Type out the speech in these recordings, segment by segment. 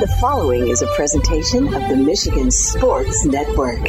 The following is a presentation of the Michigan Sports Network.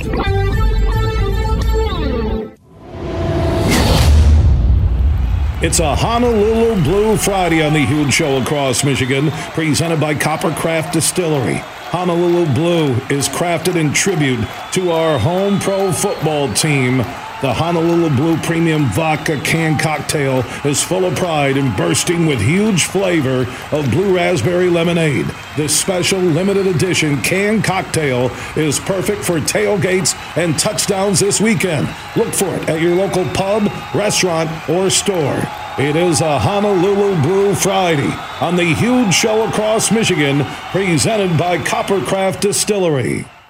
It's a Honolulu Blue Friday on the huge show across Michigan, presented by Coppercraft Distillery. Honolulu Blue is crafted in tribute to our home pro football team. The Honolulu Blue Premium Vodka Can Cocktail is full of pride and bursting with huge flavor of blue raspberry lemonade. This special limited edition can cocktail is perfect for tailgates and touchdowns this weekend. Look for it at your local pub, restaurant, or store. It is a Honolulu Blue Friday on the huge show across Michigan, presented by Coppercraft Distillery.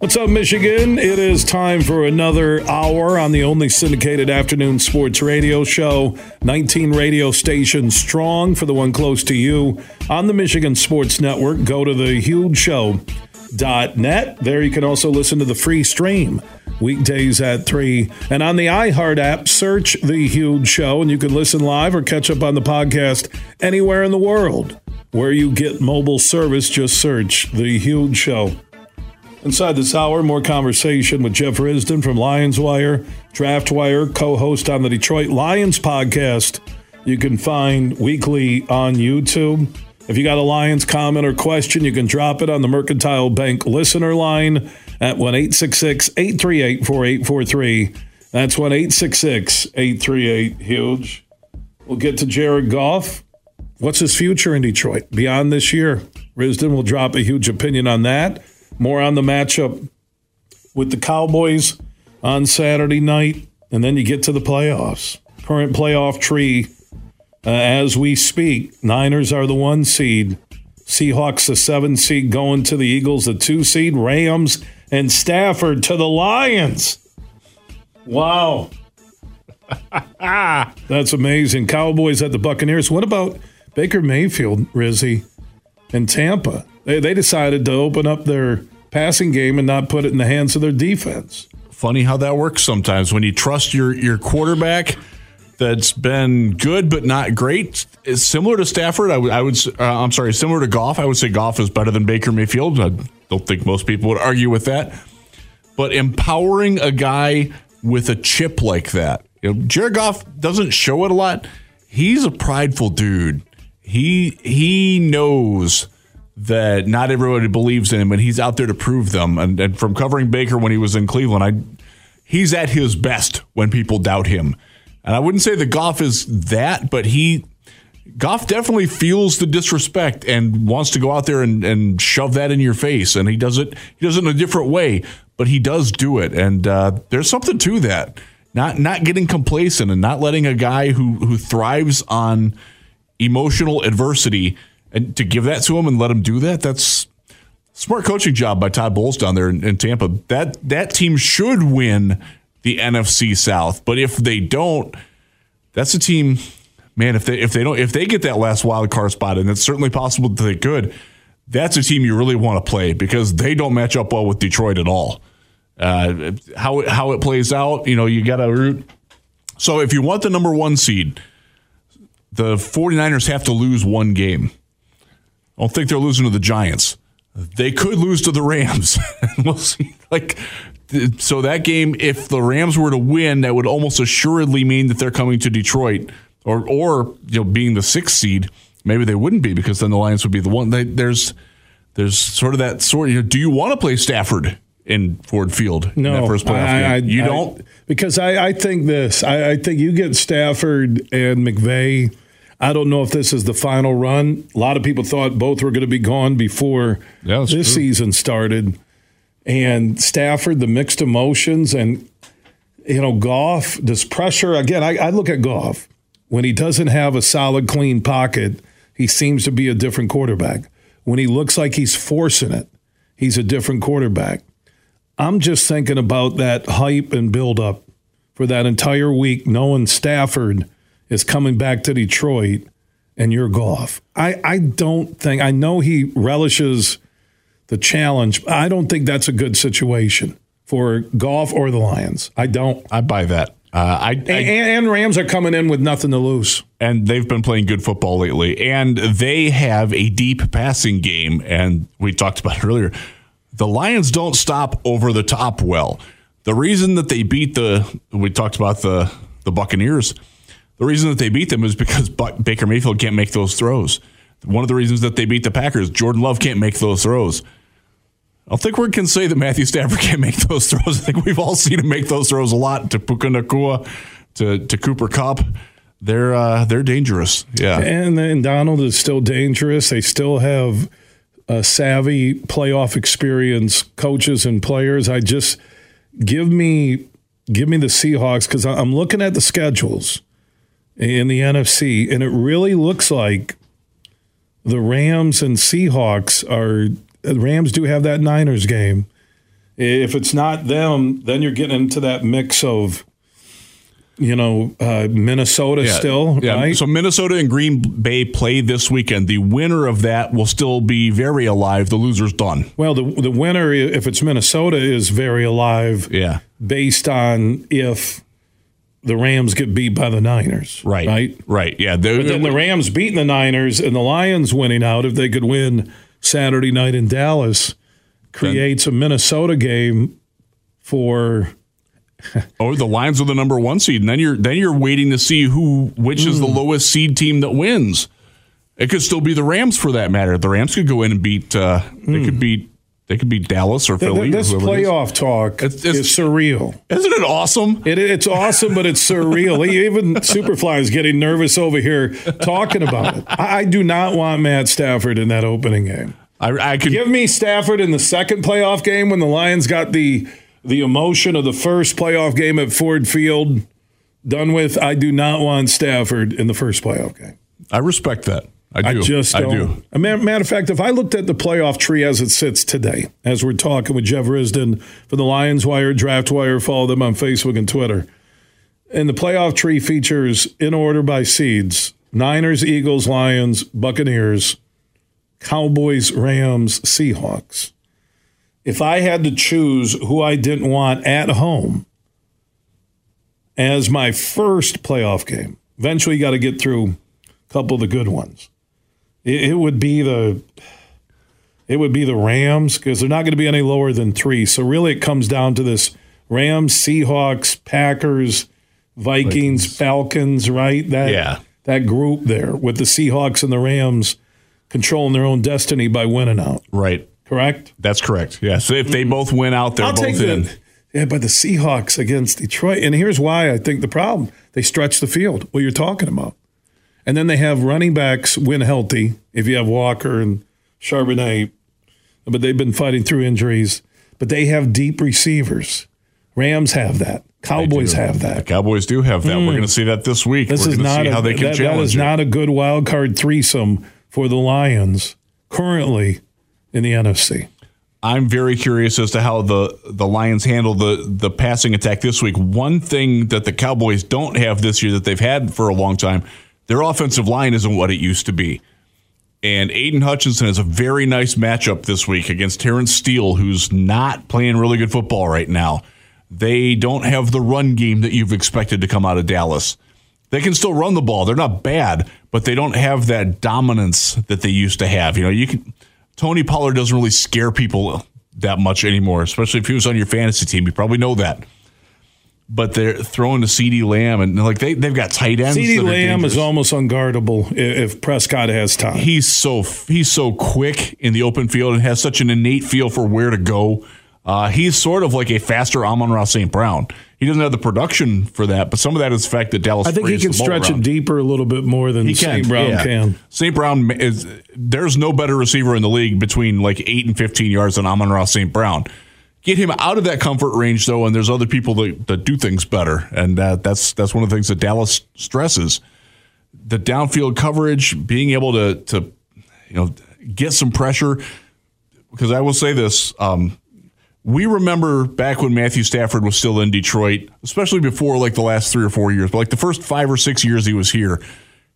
What's up, Michigan? It is time for another hour on the only syndicated afternoon sports radio show, 19 radio stations strong for the one close to you on the Michigan Sports Network. Go to the huge show.net. There you can also listen to the free stream weekdays at 3. And on the iHeart app, search The Huge Show, and you can listen live or catch up on the podcast anywhere in the world. Where you get mobile service, just search The Huge Show. Inside this hour, more conversation with Jeff Risdon from Lions Wire, Draft Wire, co host on the Detroit Lions podcast. You can find weekly on YouTube. If you got a Lions comment or question, you can drop it on the Mercantile Bank listener line at 1 838 4843. That's 1 838 Huge. We'll get to Jared Goff. What's his future in Detroit beyond this year? Risdon will drop a huge opinion on that. More on the matchup with the Cowboys on Saturday night. And then you get to the playoffs. Current playoff tree uh, as we speak. Niners are the one seed. Seahawks, the seven seed, going to the Eagles, the two seed. Rams and Stafford to the Lions. Wow. That's amazing. Cowboys at the Buccaneers. What about Baker Mayfield, Rizzy, and Tampa? They, they decided to open up their passing game and not put it in the hands of their defense. Funny how that works sometimes when you trust your your quarterback that's been good but not great. It's similar to Stafford. I would, I would uh, I'm sorry, similar to Goff. I would say Goff is better than Baker Mayfield. I don't think most people would argue with that. But empowering a guy with a chip like that, you know, Jared Goff doesn't show it a lot. He's a prideful dude. He he knows that not everybody believes in him, and he's out there to prove them. And, and from covering Baker when he was in Cleveland, I he's at his best when people doubt him. And I wouldn't say that Goff is that, but he Goff definitely feels the disrespect and wants to go out there and, and shove that in your face. And he does it he does it in a different way, but he does do it. And uh, there's something to that. Not not getting complacent and not letting a guy who who thrives on emotional adversity and to give that to him and let him do that, that's smart coaching job by Todd Bowles down there in, in Tampa. That that team should win the NFC South, but if they don't, that's a team. Man, if they if they don't if they get that last wild card spot, and it's certainly possible that they could, that's a team you really want to play because they don't match up well with Detroit at all. Uh, how how it plays out, you know, you got to root. So if you want the number one seed, the 49ers have to lose one game. I don't think they're losing to the Giants. They could lose to the Rams. we'll see. Like, so that game, if the Rams were to win, that would almost assuredly mean that they're coming to Detroit, or or you know, being the sixth seed. Maybe they wouldn't be because then the Lions would be the one. They, there's there's sort of that sort. You know, do you want to play Stafford in Ford Field? No, in that first playoff I, game? I, you I, don't. because I, I think this. I, I think you get Stafford and McVay. I don't know if this is the final run. A lot of people thought both were going to be gone before Yeah, this true. season started. And Stafford, the mixed emotions, and you know, Goff, this pressure, again, I, I look at Goff. When he doesn't have a solid, clean pocket, he seems to be a different quarterback. When he looks like he's forcing it, he's a different quarterback. I'm just thinking about that hype and build up for that entire week, knowing Stafford is coming back to Detroit and you're Goff. I, I don't think, I know he relishes the challenge. I don't think that's a good situation for Goff or the Lions. I don't. I buy that. Uh, I, and, and, Rams are coming in with nothing to lose. And they've been playing good football lately. And they have a deep passing game. And we talked about it earlier. The Lions don't stop over the top well. The reason that they beat the, we talked about the, the Buccaneers, the reason that they beat them is because Baker Mayfield can't make those throws. One of the reasons that they beat the Packers, Jordan Love can't make those throws. I think we can say that Matthew Stafford can't make those throws. I think we've all seen him make those throws a lot to Puka Nacua, to, to Cooper Kupp. They're uh, they're dangerous. Yeah, and then Donald is still dangerous. They still have a savvy playoff experience coaches and players. I just give me give me the Seahawks because I'm looking at the schedules in the NFC, and it really looks like the Rams and Seahawks are the Rams do have that Niners game. If it's not them, then you're getting into that mix of you know, uh, Minnesota yeah, still, yeah. right? So Minnesota and Green Bay play this weekend. The winner of that will still be very alive. The loser's done. Well, the the winner, if it's Minnesota, is very alive. Yeah, based on if the Rams get beat by the Niners. Right. Right. Right. Yeah. But then the Rams beating the Niners and the Lions winning out if they could win Saturday night in Dallas creates then, a Minnesota game for. oh, the Lions are the number one seed, and then you're then you're waiting to see who which mm. is the hmm. lowest seed team that wins. It could still be the Rams for that matter. The Rams could go in and beat. Uh, mm. They could hmm. beat they could be Dallas or Philly. This playoff talk it's, it's, is surreal. Isn't it awesome? It, it's awesome, but it's surreal. Even Superfly is getting nervous over here talking about it. I, I, do not want Matt Stafford in that opening game. I, I could give me Stafford in the second playoff game when the Lions got the the emotion of the first playoff game at Ford Field done with. I do not want Stafford in the first playoff game. I respect that. I do. I just don't. I do. A matter of fact, if I looked at the playoff tree as it sits today, as we're talking with Jeff Risdon for the Lions Wire, Draft Wire, follow them on Facebook and Twitter. And the playoff tree features in order by seeds Niners, Eagles, Lions, Buccaneers, Cowboys, Rams, Seahawks. If I had to choose who I didn't want at home as my first playoff game, eventually you got to get through a couple of the good ones. It, it would be the it would be the Rams because they're not going to be any lower than three. So really, it comes down to this: Rams, Seahawks, Packers, Vikings, Vikings. Falcons. Right? That yeah. that group there with the Seahawks and the Rams controlling their own destiny by winning out. Right. Correct. That's correct. Yeah. So if they mm. both win out, they're I'll both in. The, yeah, but the Seahawks against Detroit, and here's why I think the problem: they stretch the field. What you're talking about. And then they have running backs when healthy, if you have Walker and Charbonnet, but they've been fighting through injuries. But they have deep receivers. Rams have that. Cowboys have that. The Cowboys do have that. Mm. We're going to see that this week. This We're is not a, how they can that, challenge. That is it. not a good wild card threesome for the Lions currently in the NFC. I'm very curious as to how the the Lions handle the the passing attack this week. One thing that the Cowboys don't have this year that they've had for a long time their offensive line isn't what it used to be. And Aidan Hutchinson has a very nice matchup this week against Terence Steele, who's not playing really good football right now. They don't have the run game that you've expected to come out of Dallas. They can still run the ball. They're not bad, but they don't have that dominance that they used to have. You know, you can Tony Pollard doesn't really scare people that much anymore, especially if he was on your fantasy team. You probably know that but they're throwing to CeeDee Lamb and like they they've got tight ends. CeeDee Lamb is almost unguardable if Prescott has time. He's so he's so quick in the open field and has such an innate feel for where to go. Uh, he's sort of like a faster Amon-Ra St. Brown. He doesn't have the production for that, but some of that is the fact that Dallas. I think he can stretch around. it deeper a little bit more than St. Brown yeah. can. St. Brown is there's no better receiver in the league between like eight and fifteen yards than Amon-Ra St. Brown get him out of that comfort range though and there's other people that, that do things better. And that's that's one of the things that dallas stresses. The downfield coverage being able to to you know get some pressure. Because i will say this um, we remember back when matthew stafford was still in detroit especially before like the last three or four years but like the first five or six years he was here.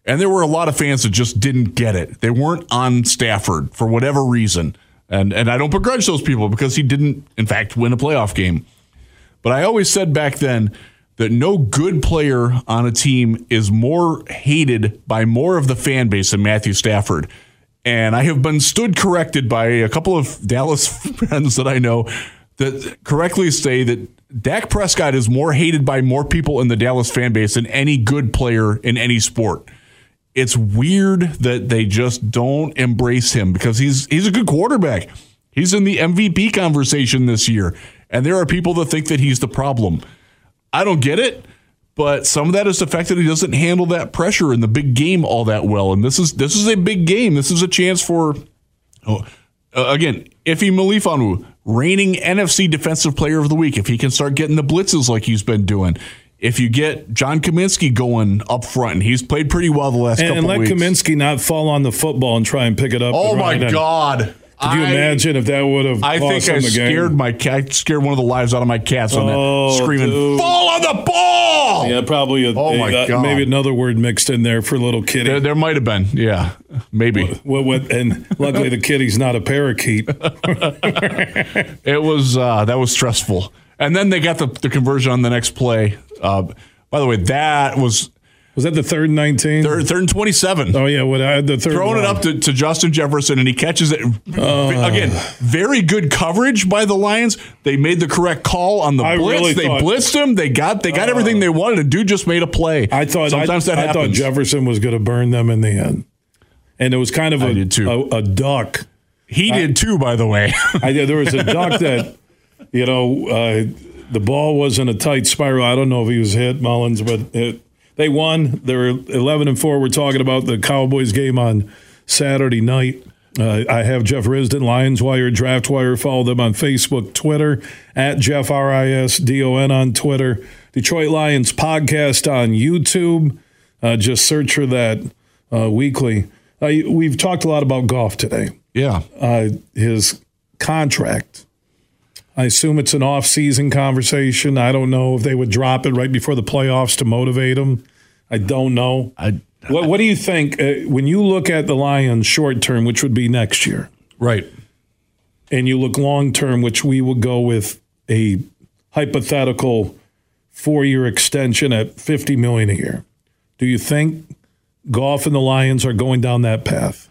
And there were a lot of fans that just didn't get it. They weren't on stafford for whatever reason and and I don't begrudge those people because he didn't, in fact, win a playoff game. But I always said back then that no good player on a team is more hated by more of the fan base than Matthew Stafford. And I have been stood corrected by a couple of Dallas friends that I know that correctly say that Dak Prescott is more hated by more people in the Dallas fan base than any good player in any sport it's weird that they just don't embrace him because he's he's a good quarterback. He's in the MVP conversation this year, and there are people that think that he's the problem. I don't get it, but some of that is the fact that he doesn't handle that pressure in the big game all that well. And this is this is a big game. This is a chance for oh, uh, again, Ife Melifonwu, reigning NFC Defensive Player of the Week. If he can start getting the blitzes like he's been doing, if you get John Cominsky going up front, and he's played pretty well the last and, couple and let weeks. Cominsky not fall on the football and try and pick it up. Oh my right God! Could you I, imagine if that would have? I think I scared game? my cat. Scared one of the lives out of my cats on Oh, that, screaming, dude. "Fall on the ball!" Yeah, probably. A, Oh, my a- God. Maybe another word mixed in there for little kitty. There, there might have been, yeah, maybe. What, what, and luckily the kitty's not a parakeet. It was uh, that was stressful. And then they got the, the conversion on the next play. Uh, by the way, that was Was that the third and nineteen? third, third and twenty-seven. Oh yeah, what I had the third. throwing it up to, to Justin Jefferson, and he catches it. Oh. Again, very good coverage by the Lions. They made the correct call on the I blitz. really they thought- blitzed him. They got they got everything they wanted. And dude just made a play. I thought sometimes I, that I thought. Jefferson was going to burn them in the end, and it was kind of a a, a duck. he did too, by the way. I, there was a duck that, you know, uh, the ball wasn't a tight spiral. I don't know if he was hit Mullins, but it, they won. They were eleven and four. We're talking about the Cowboys game on Saturday night. Uh, I have Jeff Risdon, Lions Wire, Draft Wire. Follow them on Facebook, Twitter at Jeff R I S D O N on Twitter. Detroit Lions podcast on YouTube. Uh, just search for that uh, weekly. Uh, we've talked a lot about Goff today yeah, uh, his contract. I assume it's an off-season conversation. I don't know if they would drop it right before the playoffs to motivate them. I don't know. I, What, what do you think uh, when you look at the Lions short term, which would be next year, right. and you look long term, which we would go with a hypothetical four-year extension at fifty million a year? Do you think Goff and the Lions are going down that path?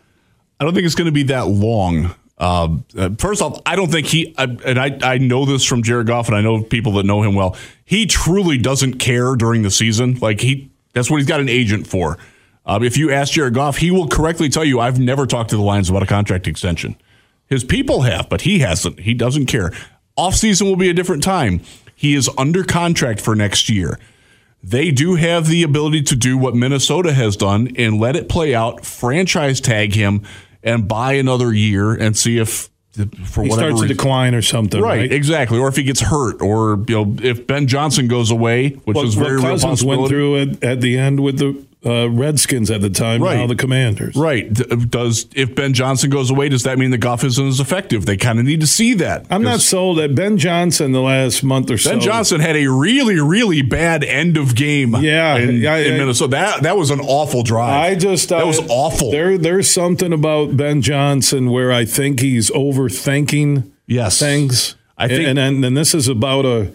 I don't think it's going to be that long. Um, uh, first off, I don't think he, and I, I know this from Jared Goff, and I know people that know him well. He truly doesn't care during the season. Like he, that's what he's got an agent for. Um, if you ask Jared Goff, he will correctly tell you, "I've never talked to the Lions about a contract extension." His people have, but he hasn't. He doesn't care. Off season will be a different time. He is under contract for next year. They do have the ability to do what Minnesota has done and let it play out, franchise tag him, and buy another year and see if, for He starts to decline or something, right, right? exactly, or if he gets hurt, or you know, if Ben Johnson goes away, which What, is very what real Cousins went through at the end with the uh, Redskins at the time, Right. now the Commanders. Right? Does if Ben Johnson goes away, does that mean the Goff isn't as effective? They kind of need to see that. I'm not sold that Ben Johnson the last month or so. Ben Johnson had a really, really bad end of game. Yeah, in, yeah, in. Minnesota. That that was an awful drive. I just that uh, was awful. There, there's something about Ben Johnson where I think he's overthinking Yes. things. I think- and and, and this is about a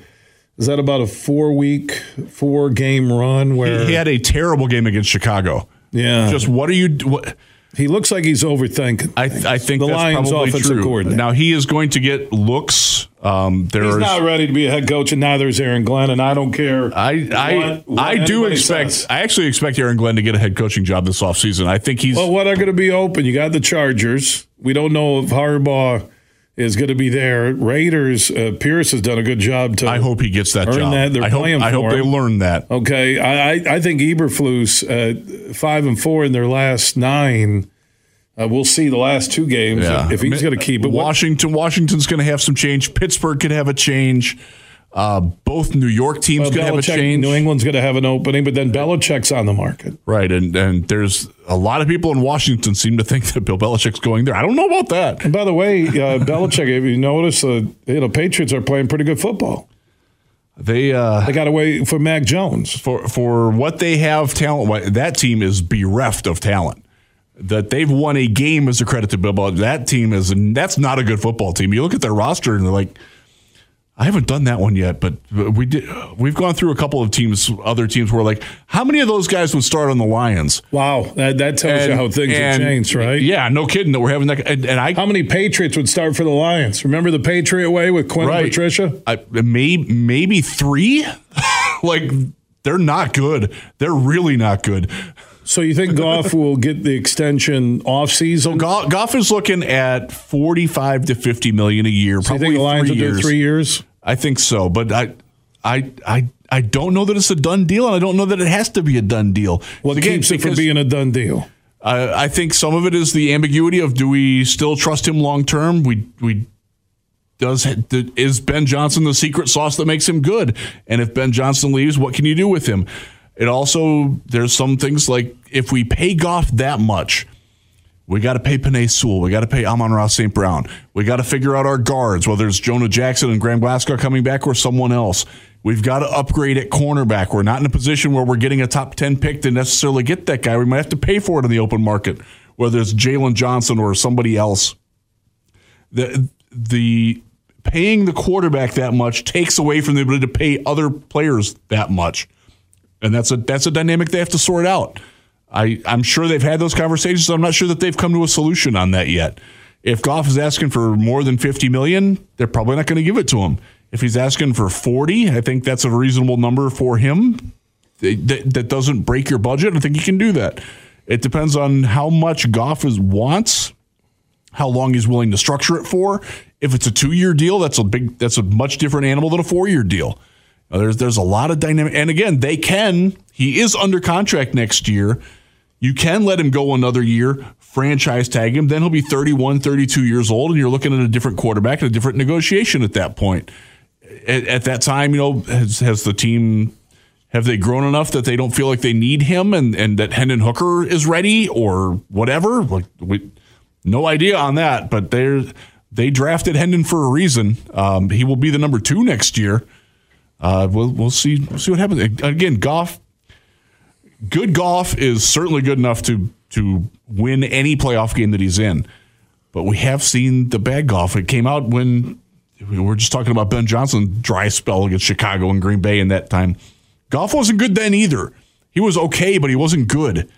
is that about a four week, four game run where he had a terrible game against Chicago. yeah, Just what are you? What, he looks like he's overthinking. I. I think the Lions offensive true. coordinator. Now he is going to get looks. Um, there's, He's not ready to be a head coach, and neither is Aaron Glenn. And I don't care. I I what- what I do expect. says. I actually expect Aaron Glenn to get a head coaching job this offseason. I think he's. Well, what are going to be open? You got the Chargers. We don't know if Harbaugh is going to be there. Raiders. Uh, Pierce has done a good job to. I hope he gets that job. that. They're I hope. I hope they learn that. Okay, I I, I think Eberflus uh, five and four in their last nine. Uh, we'll see the last two games Yeah. if he's going to keep it. Washington, Washington's going to have some change. Pittsburgh could have a change. Uh, both New York teams Well, could have a change. New England's going to have an opening, but then Belichick's on the market. Right, and and there's a lot of people in Washington seem to think that Bill Belichick's going there. I don't know about that. And by the way, uh, Belichick, if you notice, uh, you know, Patriots are playing pretty good football. They uh, They got away for Mac Jones. for for what they have talent. That team is bereft of talent. That they've won a game is a credit to Bill Belichick. That team is that's not a good football team. You look at their roster and they're like, I haven't done that one yet, but we did. We've gone through a couple of teams, other teams where like, how many of those guys would start on the Lions? Wow, that, that tells you how things have changed, right? Yeah, no kidding. That we're having that, and, and I How many Patriots would start for the Lions? Remember the Patriot way with Quinn and Patricia? I, maybe maybe three. like they're not good. They're really not good. So you think Goff will get the extension off season? Goff, Goff is looking at forty-five to fifty million a year. So you Probably think the Lions three will do three years? I think so, but I, I, I, I don't know that it's a done deal, and I don't know that it has to be a done deal. What Again, keeps it from being a done deal? I, I think some of it is the ambiguity of do we still trust him long term? We we does is Ben Johnson the secret sauce that makes him good? And if Ben Johnson leaves, what can you do with him? It also there's some things like if we pay Goff that much, we got to pay Penei Sewell. We got to pay Amon-Ra St. Brown. We got to figure out our guards, whether it's Jonah Jackson and Graham Glasgow coming back or someone else. We've got to upgrade at cornerback. We're not in a position where we're getting a top 10 pick to necessarily get that guy. We might have to pay for it in the open market, whether it's Jaylon Johnson or somebody else. The, the paying the quarterback that much takes away from the ability to pay other players that much. And that's a that's a dynamic they have to sort out. I, I'm sure they've had those conversations. I'm not sure that they've come to a solution on that yet. If Goff is asking for more than 50 million, they're probably not going to give it to him. If he's asking for 40, I think that's a reasonable number for him. That, that doesn't break your budget. I think he can do that. It depends on how much Goff is wants, how long he's willing to structure it for. If it's a two year deal, that's a big, that's a much different animal than a four year deal. Now, there's there's a lot of dynamic, and again, they can. He is under contract next year. You can let him go another year, franchise tag him. Then he'll be 31, 32 years old, and you're looking at a different quarterback and a different negotiation at that point. At, at that time, you know, has, has the team have they grown enough that they don't feel like they need him, and and that Hendon Hooker is ready or whatever? Like we, no idea on that, but they're they drafted Hendon for a reason. Um, he will be the number two next year. Uh, we'll we'll see we'll see what happens. Again, Goff, good Goff is certainly good enough to to win any playoff game that he's in. But we have seen the bad Goff. It came out when we were just talking about Ben Johnson dry spell against Chicago and Green Bay in that time. Goff wasn't good then either. He was okay, but he wasn't good,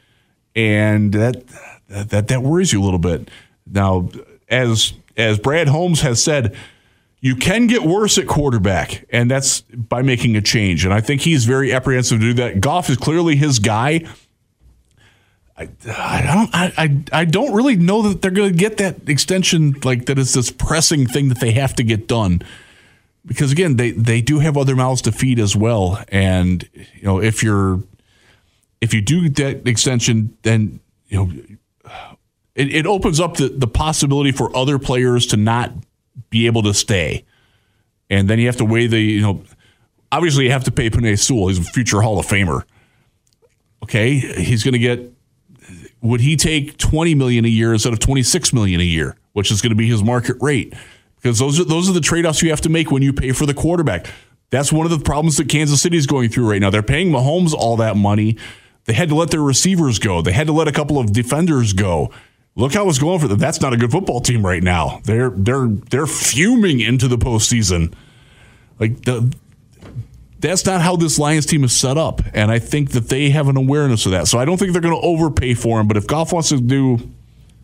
and that that that worries you a little bit. Now, as as Brad Holmes has said, you can get worse at quarterback, and that's by making a change. And I think he's very apprehensive to do that. Goff is clearly his guy. I, I don't I, I I don't really know that they're going to get that extension like that is this pressing thing that they have to get done because again they they do have other mouths to feed as well and you know if you're if you do that extension then you know it, it opens up the, the possibility for other players to not be able to stay. And then you have to weigh the, you know, obviously you have to pay Penei Sewell. He's a future Hall of Famer. Okay. He's going to get, would he take 20 million a year instead of 26 million a year, which is going to be his market rate? Because those are, those are the trade offs you have to make when you pay for the quarterback. That's one of the problems that Kansas City is going through right now. They're paying Mahomes all that money. They had to let their receivers go. They had to let a couple of defenders go. Look how it's going for them. That's not a good football team right now. They're they're they're fuming into the postseason. Like the that's not how this Lions team is set up, and I think that they have an awareness of that. So I don't think they're going to overpay for him. But if Goff wants to do you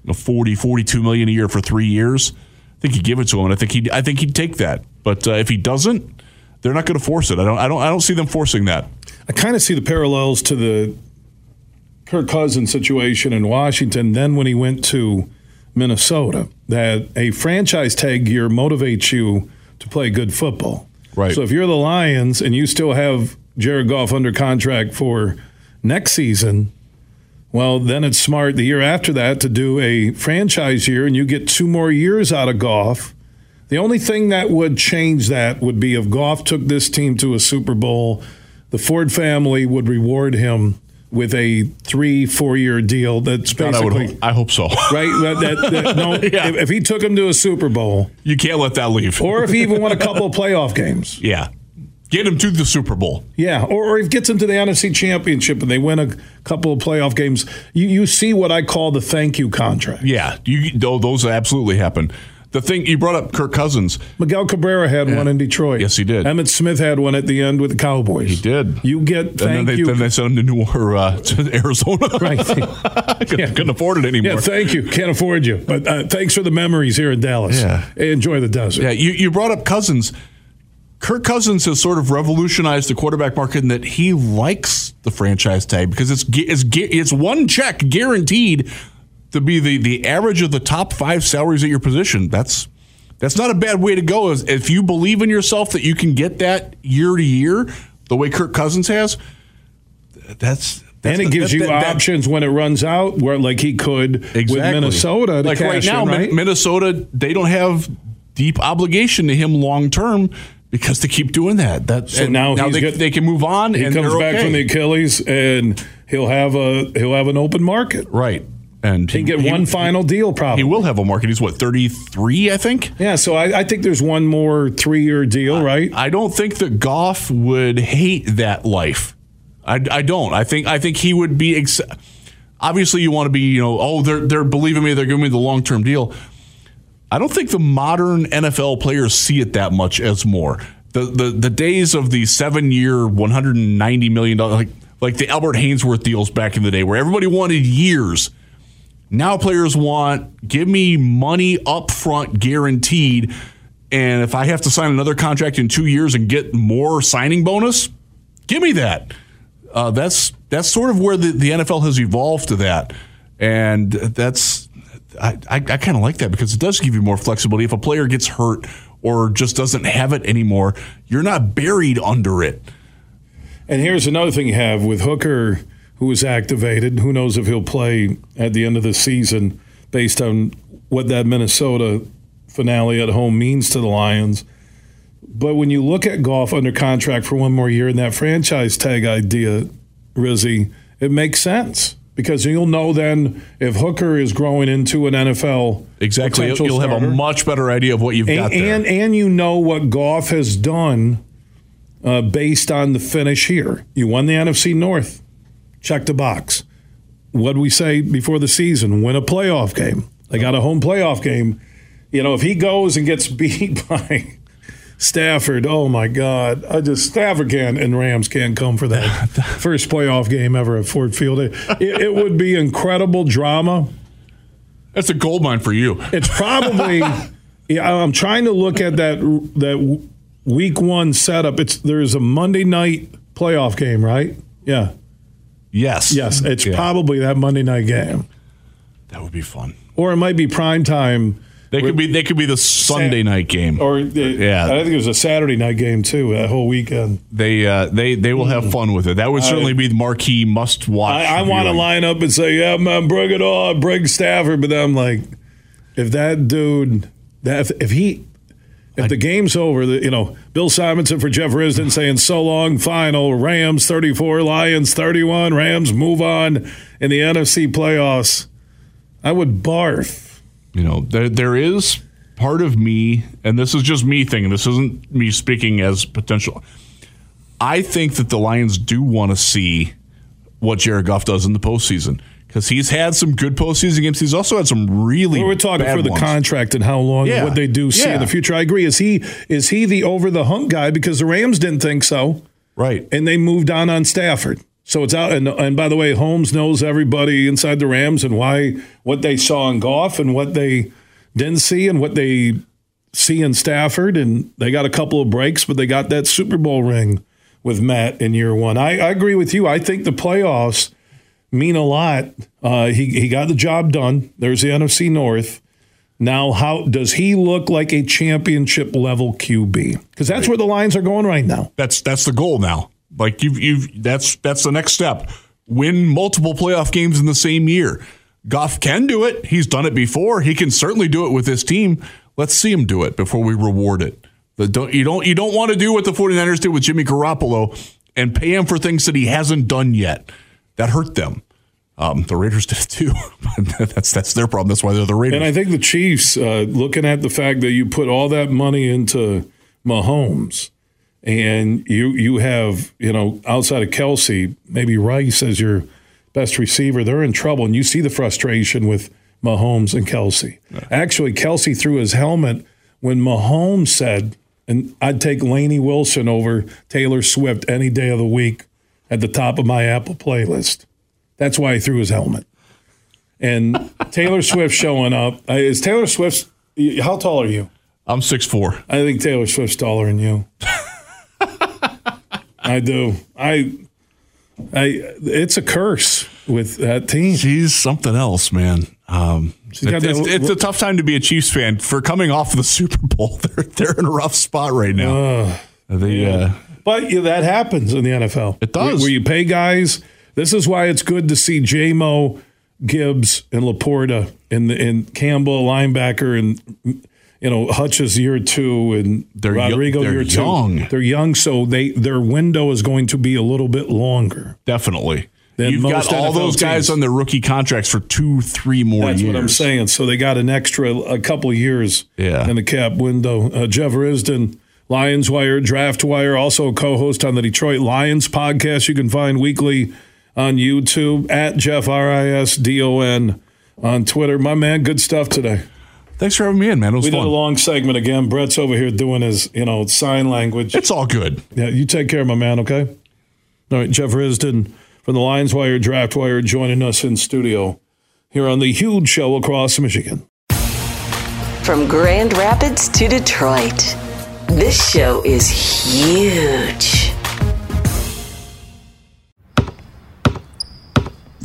know, 40, 42 million a year for three years, I think he'd give it to him, and I think he I think he'd take that. But uh, if he doesn't, they're not going to force it. I don't I don't I don't see them forcing that. I kind of see the parallels to the Kirk Cousins situation in Washington. Then when he went to Minnesota, that a franchise tag year motivates you to play good football. Right. So if you're the Lions and you still have Jared Goff under contract for next season, Well, then it's smart the year after that to do a franchise year, and you get two more years out of Goff. The only thing that would change that would be if Goff took this team to a Super Bowl, the Ford family would reward him with a three, four year deal. That's God, I, basically hope, I hope so. right. That, that, that- no, Yeah. if, if he took him to a Super Bowl, You can't let that leave. or if he even won a couple of playoff games, yeah. Get him to the Super Bowl. yeah, or, or if gets him to the NFC Championship and they win a couple of playoff games, you, you see what I call the thank you contract. Yeah. You, those absolutely happen. The thing you brought up, Kirk Cousins. Miguel Cabrera had one in Detroit. Yes, he did. Emmitt Smith had one at the end with the Cowboys. He did. You get And then thank they, you. then they sent him to New or, uh, to Arizona. right. couldn't, Yeah. couldn't afford it anymore. Yeah, thank you. Can't afford you, but uh, thanks for the memories here in Dallas. Yeah. enjoy the desert. Yeah, you, you brought up Cousins. Kirk Cousins has sort of revolutionized the quarterback market in that he likes the franchise tag because it's it's it's one check guaranteed to be the, the average of the top five salaries at your position. That's that's not a bad way to go. If- If you believe in yourself that you can get that year to year, the way Kirk Cousins has, that's. that's and it gives that- you that- that- options when it runs out, where like he could with Minnesota. Like right now, in, right? Minnesota they don't have deep obligation to him long term because they keep doing that. That So and now he's they, good- they can move on. he and comes back okay. from the Achilles, and he'll have a he'll have an open market. right, and He get one final deal, probably. He will have a market. He's what thirty three, I think. Yeah, so I, I think there's one more three year deal, right? I don't think that Goff would hate that life. I, I don't. I think I think he would be. Ex- Obviously, you want to be. You know, oh, they're they're believing me. They're giving me the long term deal. I don't think the modern NFL players see it that much as more. The the, the days of the seven year, one hundred and ninety million dollar like like the Albert Haynesworth deals back in the day, where everybody wanted years. Now players want give me money up front guaranteed. And if I have to sign another contract in two years and get more signing bonus, give me that. Uh, that's that's sort of where the, the NFL has evolved to that, and that's I, I, I kind of like that because it does give you more flexibility. If a player gets hurt or just doesn't have it anymore, you're not buried under it. And here's another thing you have with Hooker, who was activated. Who knows if he'll play at the end of the season based on what that Minnesota finale at home means to the Lions. But when you look at Goff under contract for one more year and that franchise tag idea, Rizzy, it makes sense because you'll know then if Hooker is growing into an NFL Exactly, you'll have a much better idea of what you've got and, there. and and you know what Goff has done uh, based on the finish here. You won the NFC North. Check the box. What did we say before the season? Win a playoff game. They got a home playoff game. You know, if he goes and gets beat by Stafford, oh my God! I just Stafford can and Rams can't come for that first playoff game ever at Ford Field. It, it would be incredible drama. That's a gold mine for you. It's probably. yeah, I'm trying to look at that that week one setup. It's there's a Monday night playoff game, right? Yeah. Yes, Yes, it's Yeah. probably that Monday night game, that would be fun. or it might be prime time. They could be they could be the Sunday night game. Or the, Yeah. I think it was a Saturday night game too. That whole weekend. They uh, they they will have fun with it. That would certainly be the marquee must watch. I, I want to line up and say, "Yeah, man, bring it on, bring Stafford." But then I'm like, if that dude, that if, if he, if the game's over, the, you know, Bill Simonson for Jeff Risdon saying, "So long, final." Rams 34, Lions 31. Rams move on in the NFC playoffs. I would barf. You know, there there is part of me, and this is just me thinking. This isn't me speaking as potential. I think that the Lions do want to see what Jared Goff does in the postseason because he's had some good postseason games. He's also had some really. We were talking for the ones. contract and how long Yeah. and what they do see Yeah. in the future. I agree. Is he is he the over the hump guy? Because the Rams didn't think so. right? and they moved on on Stafford. So it's out. And, and by the way, Holmes knows everybody inside the Rams and why what they saw in Goff and what they didn't see and what they see in Stafford. And they got a couple of breaks, but they got that Super Bowl ring with Matt in year one. I, I agree with you. I think the playoffs mean a lot. Uh, he he got the job done. There's the NFC North. Now, how does he look like a championship level QB? Because that's where the lines are going right now. That's that's the goal now. Like you've you've that's that's the next step. win multiple playoff games in the same year. Goff can do it. He's done it before. He can certainly do it with this team. Let's see him do it before we reward it. The, don't, you don't you don't want to do what the 49ers did with Jimmy Garoppolo and pay him for things that he hasn't done yet. That hurt them. Um, the Raiders did it too. that's that's their problem. That's why they're the Raiders. And I think the Chiefs, uh, looking at the fact that you put all that money into Mahomes, and you you have you know outside of Kelce, maybe Rice as your best receiver, they're in trouble. And you see the frustration with Mahomes and Kelce. Yeah. Actually, Kelce threw his helmet when Mahomes said, and I'd take Lainey Wilson over Taylor Swift any day of the week at the top of my Apple playlist. That's why he threw his helmet. And Taylor Swift showing up. Uh, is Taylor Swift, how tall are you? I'm six four. I think Taylor Swift's taller than you. I do. I I, it's a curse with that team. She's something else, man. Um, it, that, it's, it's, a tough time to be a Chiefs fan for coming off of the Super Bowl. They're they're in a rough spot right now. Uh, they, yeah. uh, but yeah, that happens in the NFL. It does. Where, where you pay guys. This is why it's good to see Jamo, Gibbs, and LaPorta and and Campbell, linebacker, and you know Hutch's year two and they're Rodrigo they're year young. two. They're young, so they their window is going to be a little bit longer. Definitely. You've got all NFL those guys teams. on their rookie contracts for two, three more years. That's years. what I'm saying. So they got an extra a couple years yeah. in the cap window. Uh, Jeff Risdon, Lions Wire, Draft Wire, also a co-host on the Detroit Lions podcast. You can find weekly on YouTube at Jeff R I S D O N on Twitter. My man, good stuff today. Thanks for having me in, man. It was we fun. did a long segment again. Brett's over here doing his, you know, sign language. It's all good. Yeah, you take care, of my man. Okay. All right, Jeff Risdon from the Lions Wire Draft Wire joining us in studio here on the huge show across Michigan. From Grand Rapids to Detroit, this show is huge.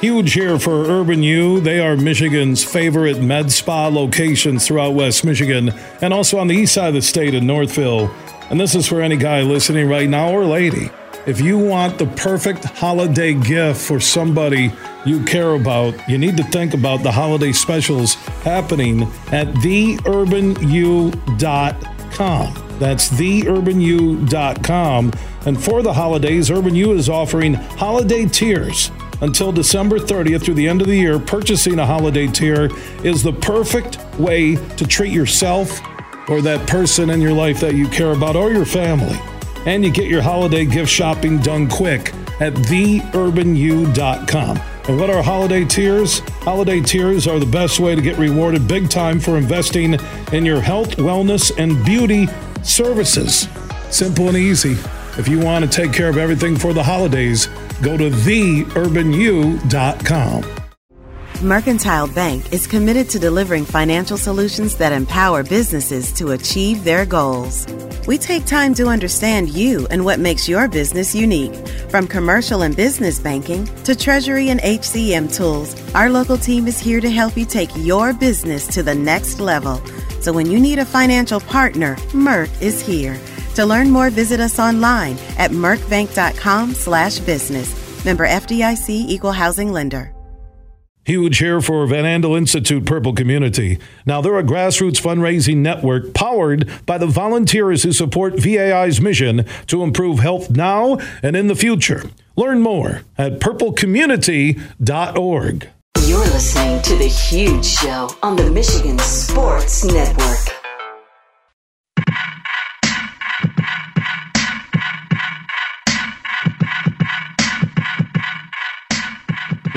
Huge here for Urban U. They are Michigan's favorite med spa locations throughout West Michigan and also on the east side of the state in Northville. And this is for any guy listening right now or lady. If you want the perfect holiday gift for somebody you care about, you need to think about the holiday specials happening at theurbanu.com. That's theurbanu.com. And for the holidays, Urban U is offering holiday tiers until December 30th through the end of the year, purchasing a holiday tier is the perfect way to treat yourself or that person in your life that you care about or your family. And you get your holiday gift shopping done quick at theurbanu.com. And what are holiday tiers? Holiday tiers are the best way to get rewarded big time for investing in your health, wellness, and beauty services. Simple and easy. If you want to take care of everything for the holidays, go to theurbanu.com. Mercantile Bank is committed to delivering financial solutions that empower businesses to achieve their goals. We take time to understand you and what makes your business unique. From commercial and business banking to treasury and HCM tools, our local team is here to help you take your business to the next level. So when you need a financial partner, Merc is here. To learn more, visit us online at mercbank.com slash business. Member FDIC Equal Housing Lender. Huge here for Van Andel Institute Purple Community. Now, they're a grassroots fundraising network powered by the volunteers who support VAI's mission to improve health now and in the future. Learn more at purplecommunity.org. You're listening to The Huge Show on the Michigan Sports Network.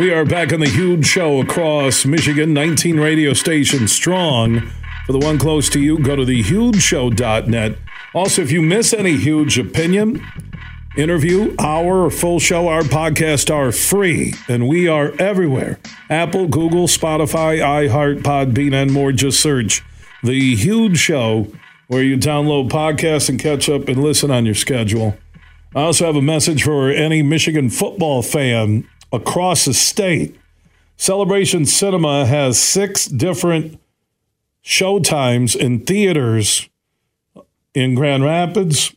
We are back on the huge show across Michigan, 19 radio stations strong. For the one close to you, go to thehugeshow.net. Also, if you miss any huge opinion, interview, hour, or full show, our podcasts are free, and we are everywhere Apple, Google, Spotify, iHeart, Podbean, and more. Just search The Huge Show, where you download podcasts and catch up and listen on your schedule. I also have a message for any Michigan football fan across the state. Celebration Cinema has six different showtimes in theaters in Grand Rapids,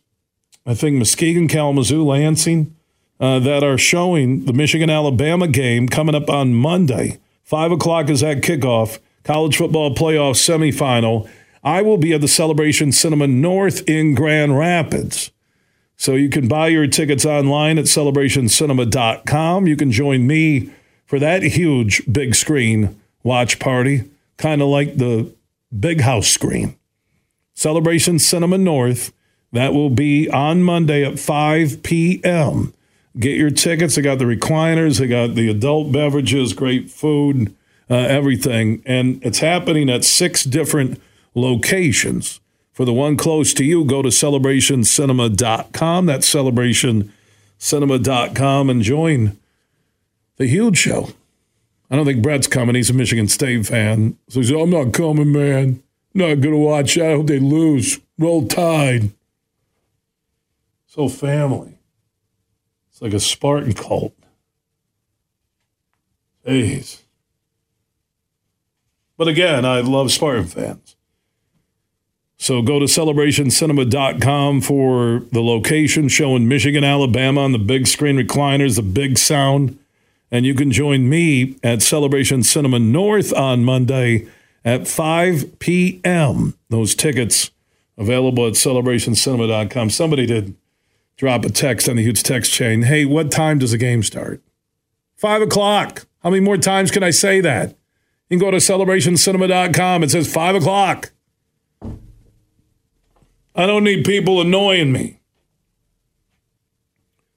I think Muskegon, Kalamazoo, Lansing, uh, that are showing the Michigan Alabama game coming up on Monday. Five o'clock is that kickoff, college football playoff semifinal. I will be at the Celebration Cinema North in Grand Rapids. So you can buy your tickets online at celebrationcinema.com. You can join me for that huge big screen watch party, kind of like the big house screen. Celebration Cinema North. That will be on Monday at 5 p.m. Get your tickets. They got the recliners, they got the adult beverages, great food, uh, everything. And it's happening at six different locations. For the one close to you, go to celebrationcinema.com. That's celebrationcinema.com and join the huge show. I don't think Brett's coming. He's a Michigan State fan. So he's, I'm not coming, man. Not going to watch. I hope they lose. Roll Tide. So family. It's like a Spartan cult. Jeez. But again, I love Spartan fans. So go to celebrationcinema.com for the location showing Michigan, Alabama on the big screen recliners, the big sound. And you can join me at Celebration Cinema North on Monday at 5 p.m. Those tickets available at celebrationcinema.com. Somebody did drop a text on the huge text chain. Hey, what time does the game start? Five o'clock. How many more times can I say that? You can go to celebrationcinema.com. It says five o'clock. I don't need people annoying me.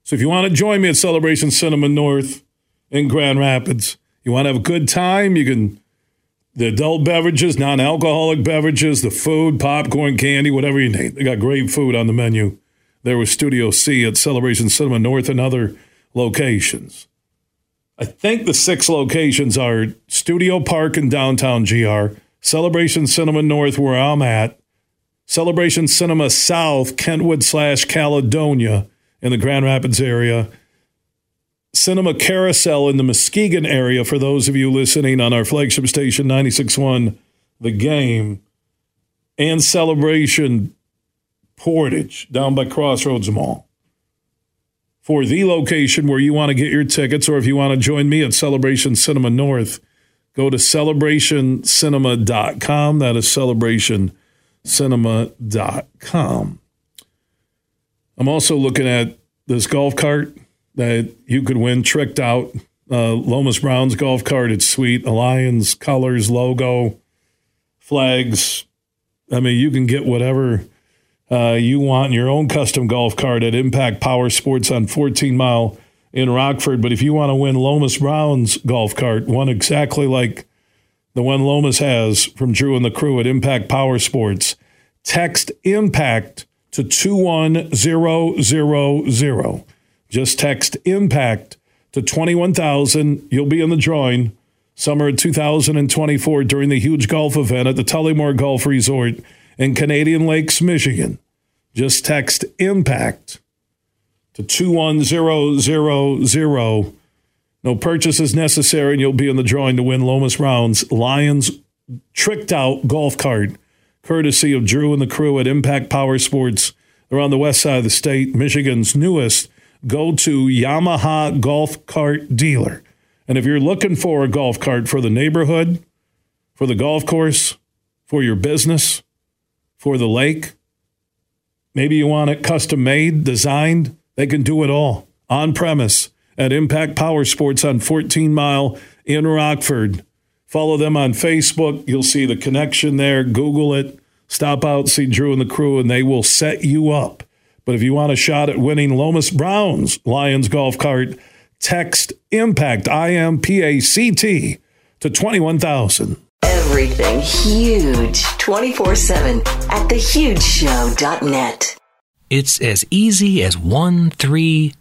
So if you want to join me at Celebration Cinema North in Grand Rapids, you want to have a good time, you can the adult beverages, non-alcoholic beverages, the food, popcorn, candy, whatever you need. They got great food on the menu. There was Studio C at Celebration Cinema North and other locations. I think the six locations are Studio Park in downtown GR, Celebration Cinema North, where I'm at, Celebration Cinema South, Kentwood slash Caledonia in the Grand Rapids area, Cinema Carousel in the Muskegon area for those of you listening on our flagship station 96.1 The Game, and Celebration Portage down by Crossroads Mall. For the location where you want to get your tickets, or if you want to join me at Celebration Cinema North, go to celebrationcinema.com. That is celebrationcinema.com. I'm also looking at this golf cart that you could win tricked out. Uh, Lomas Brown's golf cart. It's sweet. Lions colors, logo, flags. I mean, you can get whatever uh, you want in your own custom golf cart at Impact Power Sports on 14 Mile in Rockford. But if you want to win Lomas Brown's golf cart, one exactly like the one Lomas has from Drew and the crew at Impact Power Sports, text IMPACT to 21000. Just text IMPACT to 21,000. You'll be in the drawing summer 2024 during the huge golf event at the Tullymore Golf Resort in Canadian Lakes, Michigan. Just text IMPACT to 21000. No purchase is necessary, and you'll be in the drawing to win Lomas Brown's Lions tricked out golf cart, courtesy of Drew and the crew at Impact Power Sports. They're on the west side of the state, Michigan's newest go to Yamaha Golf Cart Dealer. And if you're looking for a golf cart for the neighborhood, for the golf course, for your business, for the lake, maybe you want it custom made, designed, they can do it all on premise at Impact Power Sports on 14 Mile in Rockford. Follow them on Facebook. You'll see the connection there. Google it. Stop out, see Drew and the crew, and they will set you up but if you want a shot at winning Lomas Brown's Lions golf cart, text IMPACT, I M P A C T, to 21,000. Everything huge 24 7 at thehugeshow.net. It's as easy as one, three.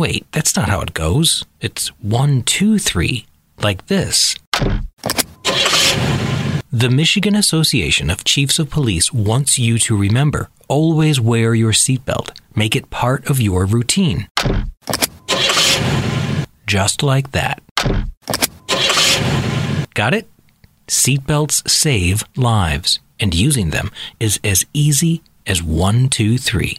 Wait, that's not how it goes. It's one, two, three, like this. The Michigan Association of Chiefs of Police wants you to remember always wear your seatbelt. Make it part of your routine. Just like that. Got it? Seatbelts save lives, and using them is as easy as one, two, three.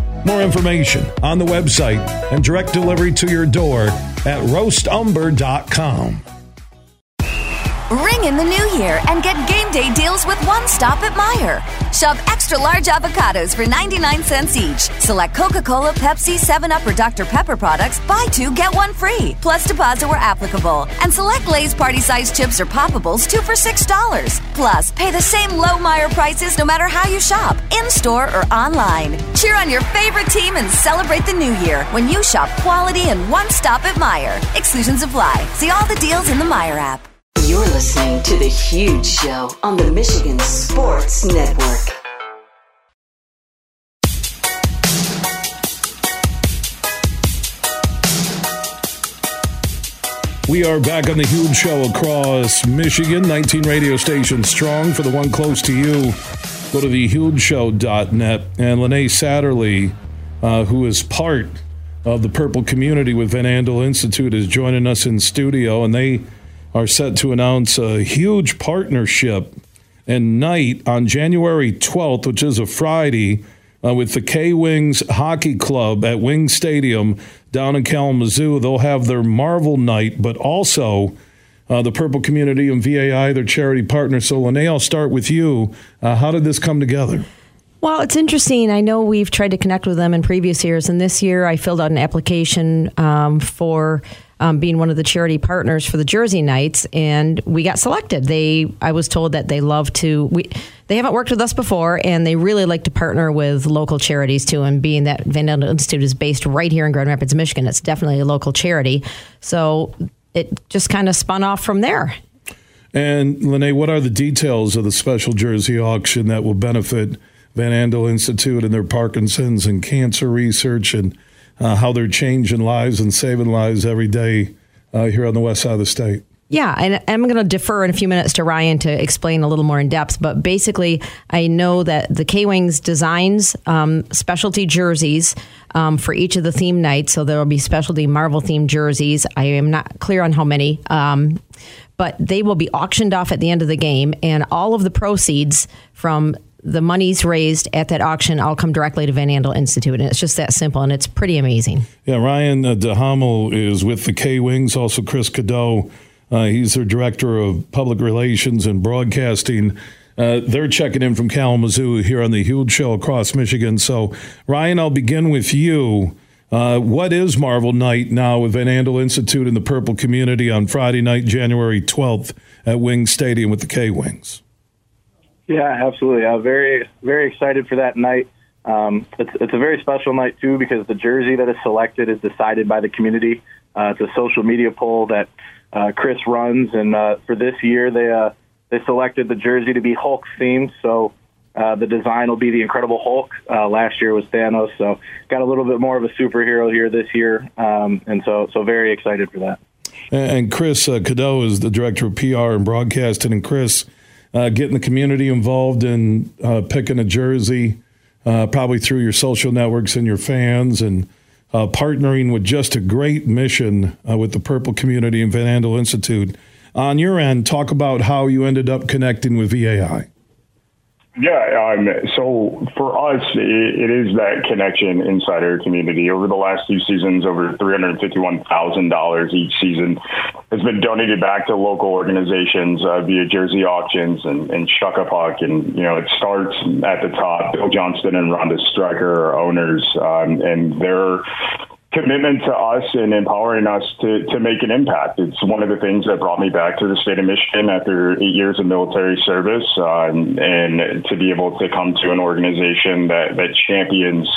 More information on the website and direct delivery to your door at roastumber.com. Ring in the new year and get game day deals with One Stop at Meijer. Shop extra large avocados for 99 cents each. Select Coca Cola, Pepsi, 7 Up, or Dr. Pepper products, buy two, get one free. Plus deposit where applicable. And select Lay's party size chips or poppables, two for $6. Plus, pay the same low Meijer prices no matter how you shop, in store or online. Cheer on your favorite team and celebrate the new year when you shop quality and One Stop at Meijer. Exclusions apply. See all the deals in the Meijer app. You're listening to The Huge Show on the Michigan Sports Network. We are back on the huge show across Michigan, 19 radio stations strong. For the one close to you, go to thehugeshow.net. And Lene Satterley, uh, who is part of the Purple community with Van Andel Institute, is joining us in studio. And they are set to announce a huge partnership and night on January 12th, which is a Friday, uh, with the K Wings Hockey Club at Wing Stadium down in Kalamazoo. They'll have their Marvel night, but also uh, the Purple Community and VAI, their charity partner. So, Lene, I'll start with you. Uh, how did this come together? Well, it's interesting. I know we've tried to connect with them in previous years, and this year I filled out an application um, for um, being one of the charity partners for the Jersey Nights, and we got selected. They, I was told that they love to. We, they haven't worked with us before, and they really like to partner with local charities too. And being that Van Andel Institute is based right here in Grand Rapids, Michigan, it's definitely a local charity. So it just kind of spun off from there. And Lene, what are the details of the special jersey auction that will benefit Van Andel Institute and their Parkinson's and cancer research and uh, how they're changing lives and saving lives every day uh, here on the west side of the state. Yeah, and I'm going to defer in a few minutes to Ryan to explain a little more in depth. But basically, I know that the K Wings designs um, specialty jerseys um, for each of the theme nights. So there will be specialty Marvel themed jerseys. I am not clear on how many, um, but they will be auctioned off at the end of the game, and all of the proceeds from the money's raised at that auction all come directly to Van Andel Institute, and it's just that simple, and it's pretty amazing. Yeah, Ryan uh, DeHamel is with the K Wings, also Chris Cadeau. Uh, he's their director of public relations and broadcasting. Uh, they're checking in from Kalamazoo here on the Huge Show across Michigan. So, Ryan, I'll begin with you. Uh, what is Marvel Night now with Van Andel Institute and the Purple Community on Friday night, January 12th at Wing Stadium with the K Wings? Yeah, absolutely. I'm very, very excited for that night. Um, it's, it's a very special night, too, because the jersey that is selected is decided by the community. Uh, it's a social media poll that uh, Chris runs, and uh, for this year, they uh, they selected the jersey to be Hulk themed. So uh, the design will be the Incredible Hulk. Uh, last year was Thanos, so got a little bit more of a superhero here this year, um, and so so very excited for that. And Chris uh, Cadeau is the director of PR and broadcasting, and Chris uh, getting the community involved in uh, picking a jersey, uh, probably through your social networks and your fans, and uh, partnering with just a great mission uh, with the Purple Community and Van Andel Institute. On your end, talk about how you ended up connecting with VAI. Yeah, um, so for us, it, it is that connection inside our community. Over the last few seasons, over $351,000 each season has been donated back to local organizations uh, via Jersey auctions and, and Shuck a And, you know, it starts at the top. Bill Johnston and Ronda Stryker are owners, um, and they're commitment to us and empowering us to, to make an impact. It's one of the things that brought me back to the state of Michigan after eight years of military service, um, and to be able to come to an organization that, that champions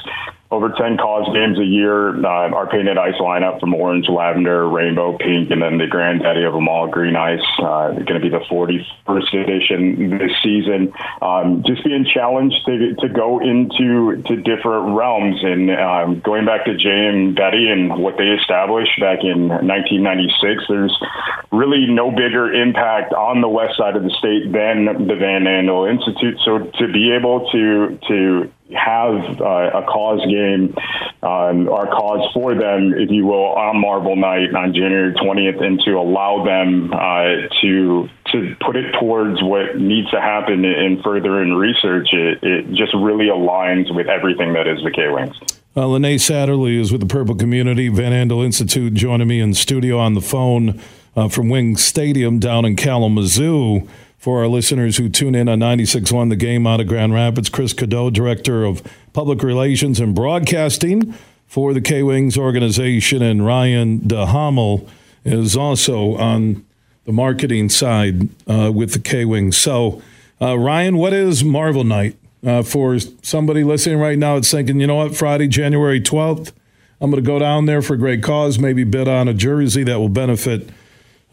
over 10 college games a year. Uh, our painted ice lineup from orange, lavender, rainbow, pink, and then the granddaddy of them all, green ice. Uh, going to be the 41st edition this season. Um, just being challenged to, to go into to different realms and um, going back to Jay and Betty and what they established back in 1996. There's really no bigger impact on the west side of the state than the Van Andel Institute. So to be able to to have uh, a cause game um, or cause for them, if you will, on Marvel Night on January 20th, and to allow them uh, to to put it towards what needs to happen in further in research, it, it just really aligns with everything that is the K Wings. Uh, Lene Satterlee is with the Purple Community Van Andel Institute, joining me in studio on the phone uh, from Wing Stadium down in Kalamazoo. For our listeners who tune in on 96.1 The Game out of Grand Rapids, Chris Cadeau, Director of Public Relations and Broadcasting for the K-Wings organization, and Ryan DeHamel is also on the marketing side uh, with the K-Wings. So, uh, Ryan, what is Marvel Night? Uh, for somebody listening right now, it's thinking, you know what, Friday, January 12th, I'm going to go down there for a great cause, maybe bid on a jersey that will benefit –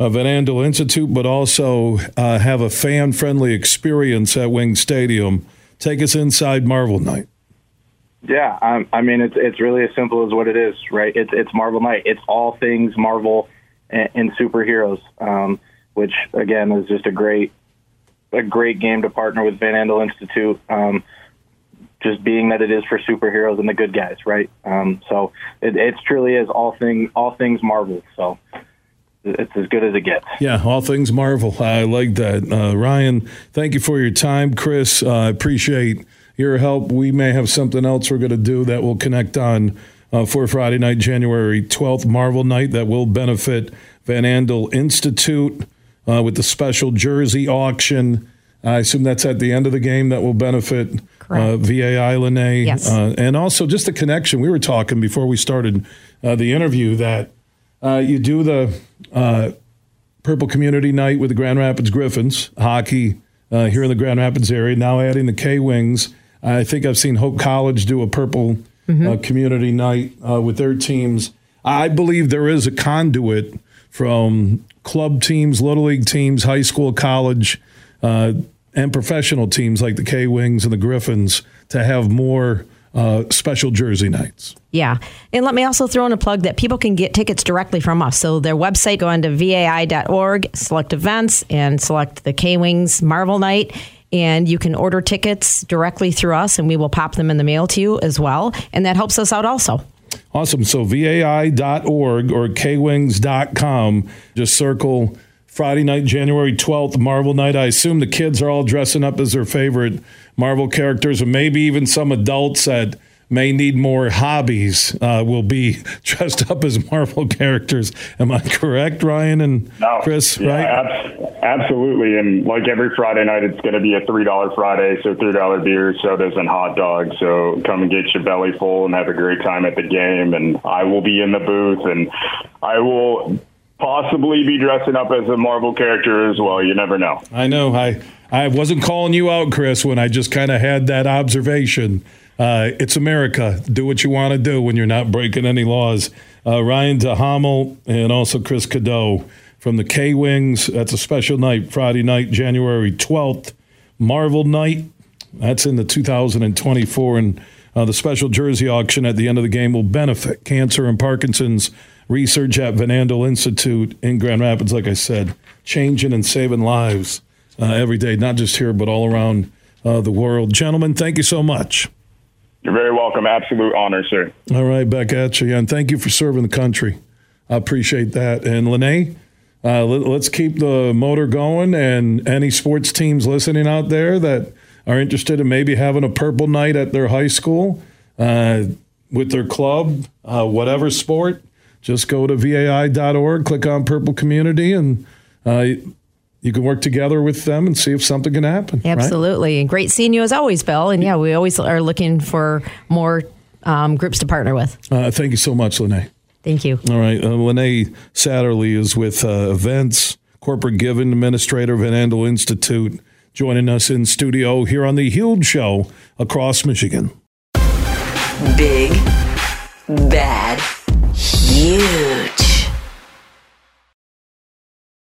Van Andel Institute, but also uh, have a fan friendly experience at Wing Stadium. Take us inside Marvel Night. Yeah, um, I mean it's it's really as simple as what it is, right? It's it's Marvel Night. It's all things Marvel and, and superheroes, um, which again is just a great a great game to partner with Van Andel Institute. Um, just being that it is for superheroes and the good guys, right? Um, so it, it truly is all thing all things Marvel. So it's as good as it gets. Yeah, all things Marvel. I like that. Uh, Ryan, thank you for your time. Chris, uh, I uh, appreciate your help. We may have something else we're going to do that will connect on uh, for Friday night, January 12th, Marvel Night, that will benefit Van Andel Institute uh, with the special jersey auction. I assume that's at the end of the game that will benefit uh, VAI Lene. Yes. and also just the connection. We were talking before we started the interview that uh, you do the uh, Purple Community Night with the Grand Rapids Griffins hockey uh, here in the Grand Rapids area. Now adding the K Wings. I think I've seen Hope College do a Purple mm-hmm. Uh, Community Night uh, with their teams. I believe there is a conduit from club teams, little league teams, high school, college, uh, and professional teams like the K Wings and the Griffins to have more uh, special jersey nights. Yeah. And let me also throw in a plug that people can get tickets directly from us. So their website, go on to vai.org, select events, and select the K Wings Marvel Night. And you can order tickets directly through us, and we will pop them in the mail to you as well. And that helps us out also. Awesome. So vai.org or kwings.com, just circle Friday night, January 12th, Marvel Night. I assume the kids are all dressing up as their favorite Marvel characters, and maybe even some adults that may need more hobbies uh, will be dressed up as Marvel characters. Am I correct, Ryan and no, Chris? Yeah, right? Ab- absolutely. And like every Friday night, it's going to be a three dollar Friday, so three dollar beers, sodas, and hot dogs. So come and get your belly full and have a great time at the game. And I will be in the booth, and I will possibly be dressing up as a Marvel character as well. You never know. I know. I I wasn't calling you out, Chris, when I just kind of had that observation. Uh, it's America. Do what you want to do when you're not breaking any laws. Uh, Ryan DeHamel and also Chris Cadeau from the K Wings. That's a special night, Friday night, January 12th. Marvel night. That's in the 2024. And uh, the special jersey auction at the end of the game will benefit cancer and Parkinson's research at Van Andel Institute in Grand Rapids, like I said, changing and saving lives uh, every day, not just here, but all around uh, the world. Gentlemen, thank you so much. You're very welcome. Absolute honor, sir. All right, back at you. And thank you for serving the country. I appreciate that. And Lene, uh, let, us keep the motor going. And any sports teams listening out there that are interested in maybe having a purple night at their high school uh, with their club, uh, whatever sport, just go to vai.org, click on Purple Community, and uh, you can work together with them and see if something can happen. Absolutely. Right? And great seeing you as always, Bill. And yeah, we always are looking for more um, groups to partner with. Uh, thank you so much, Lene. Thank you. All right. Uh, Lene Satterley is with uh, Events, Corporate Giving Administrator, Van Andel Institute, joining us in studio here on the Huge Show across Michigan. Big, bad, huge.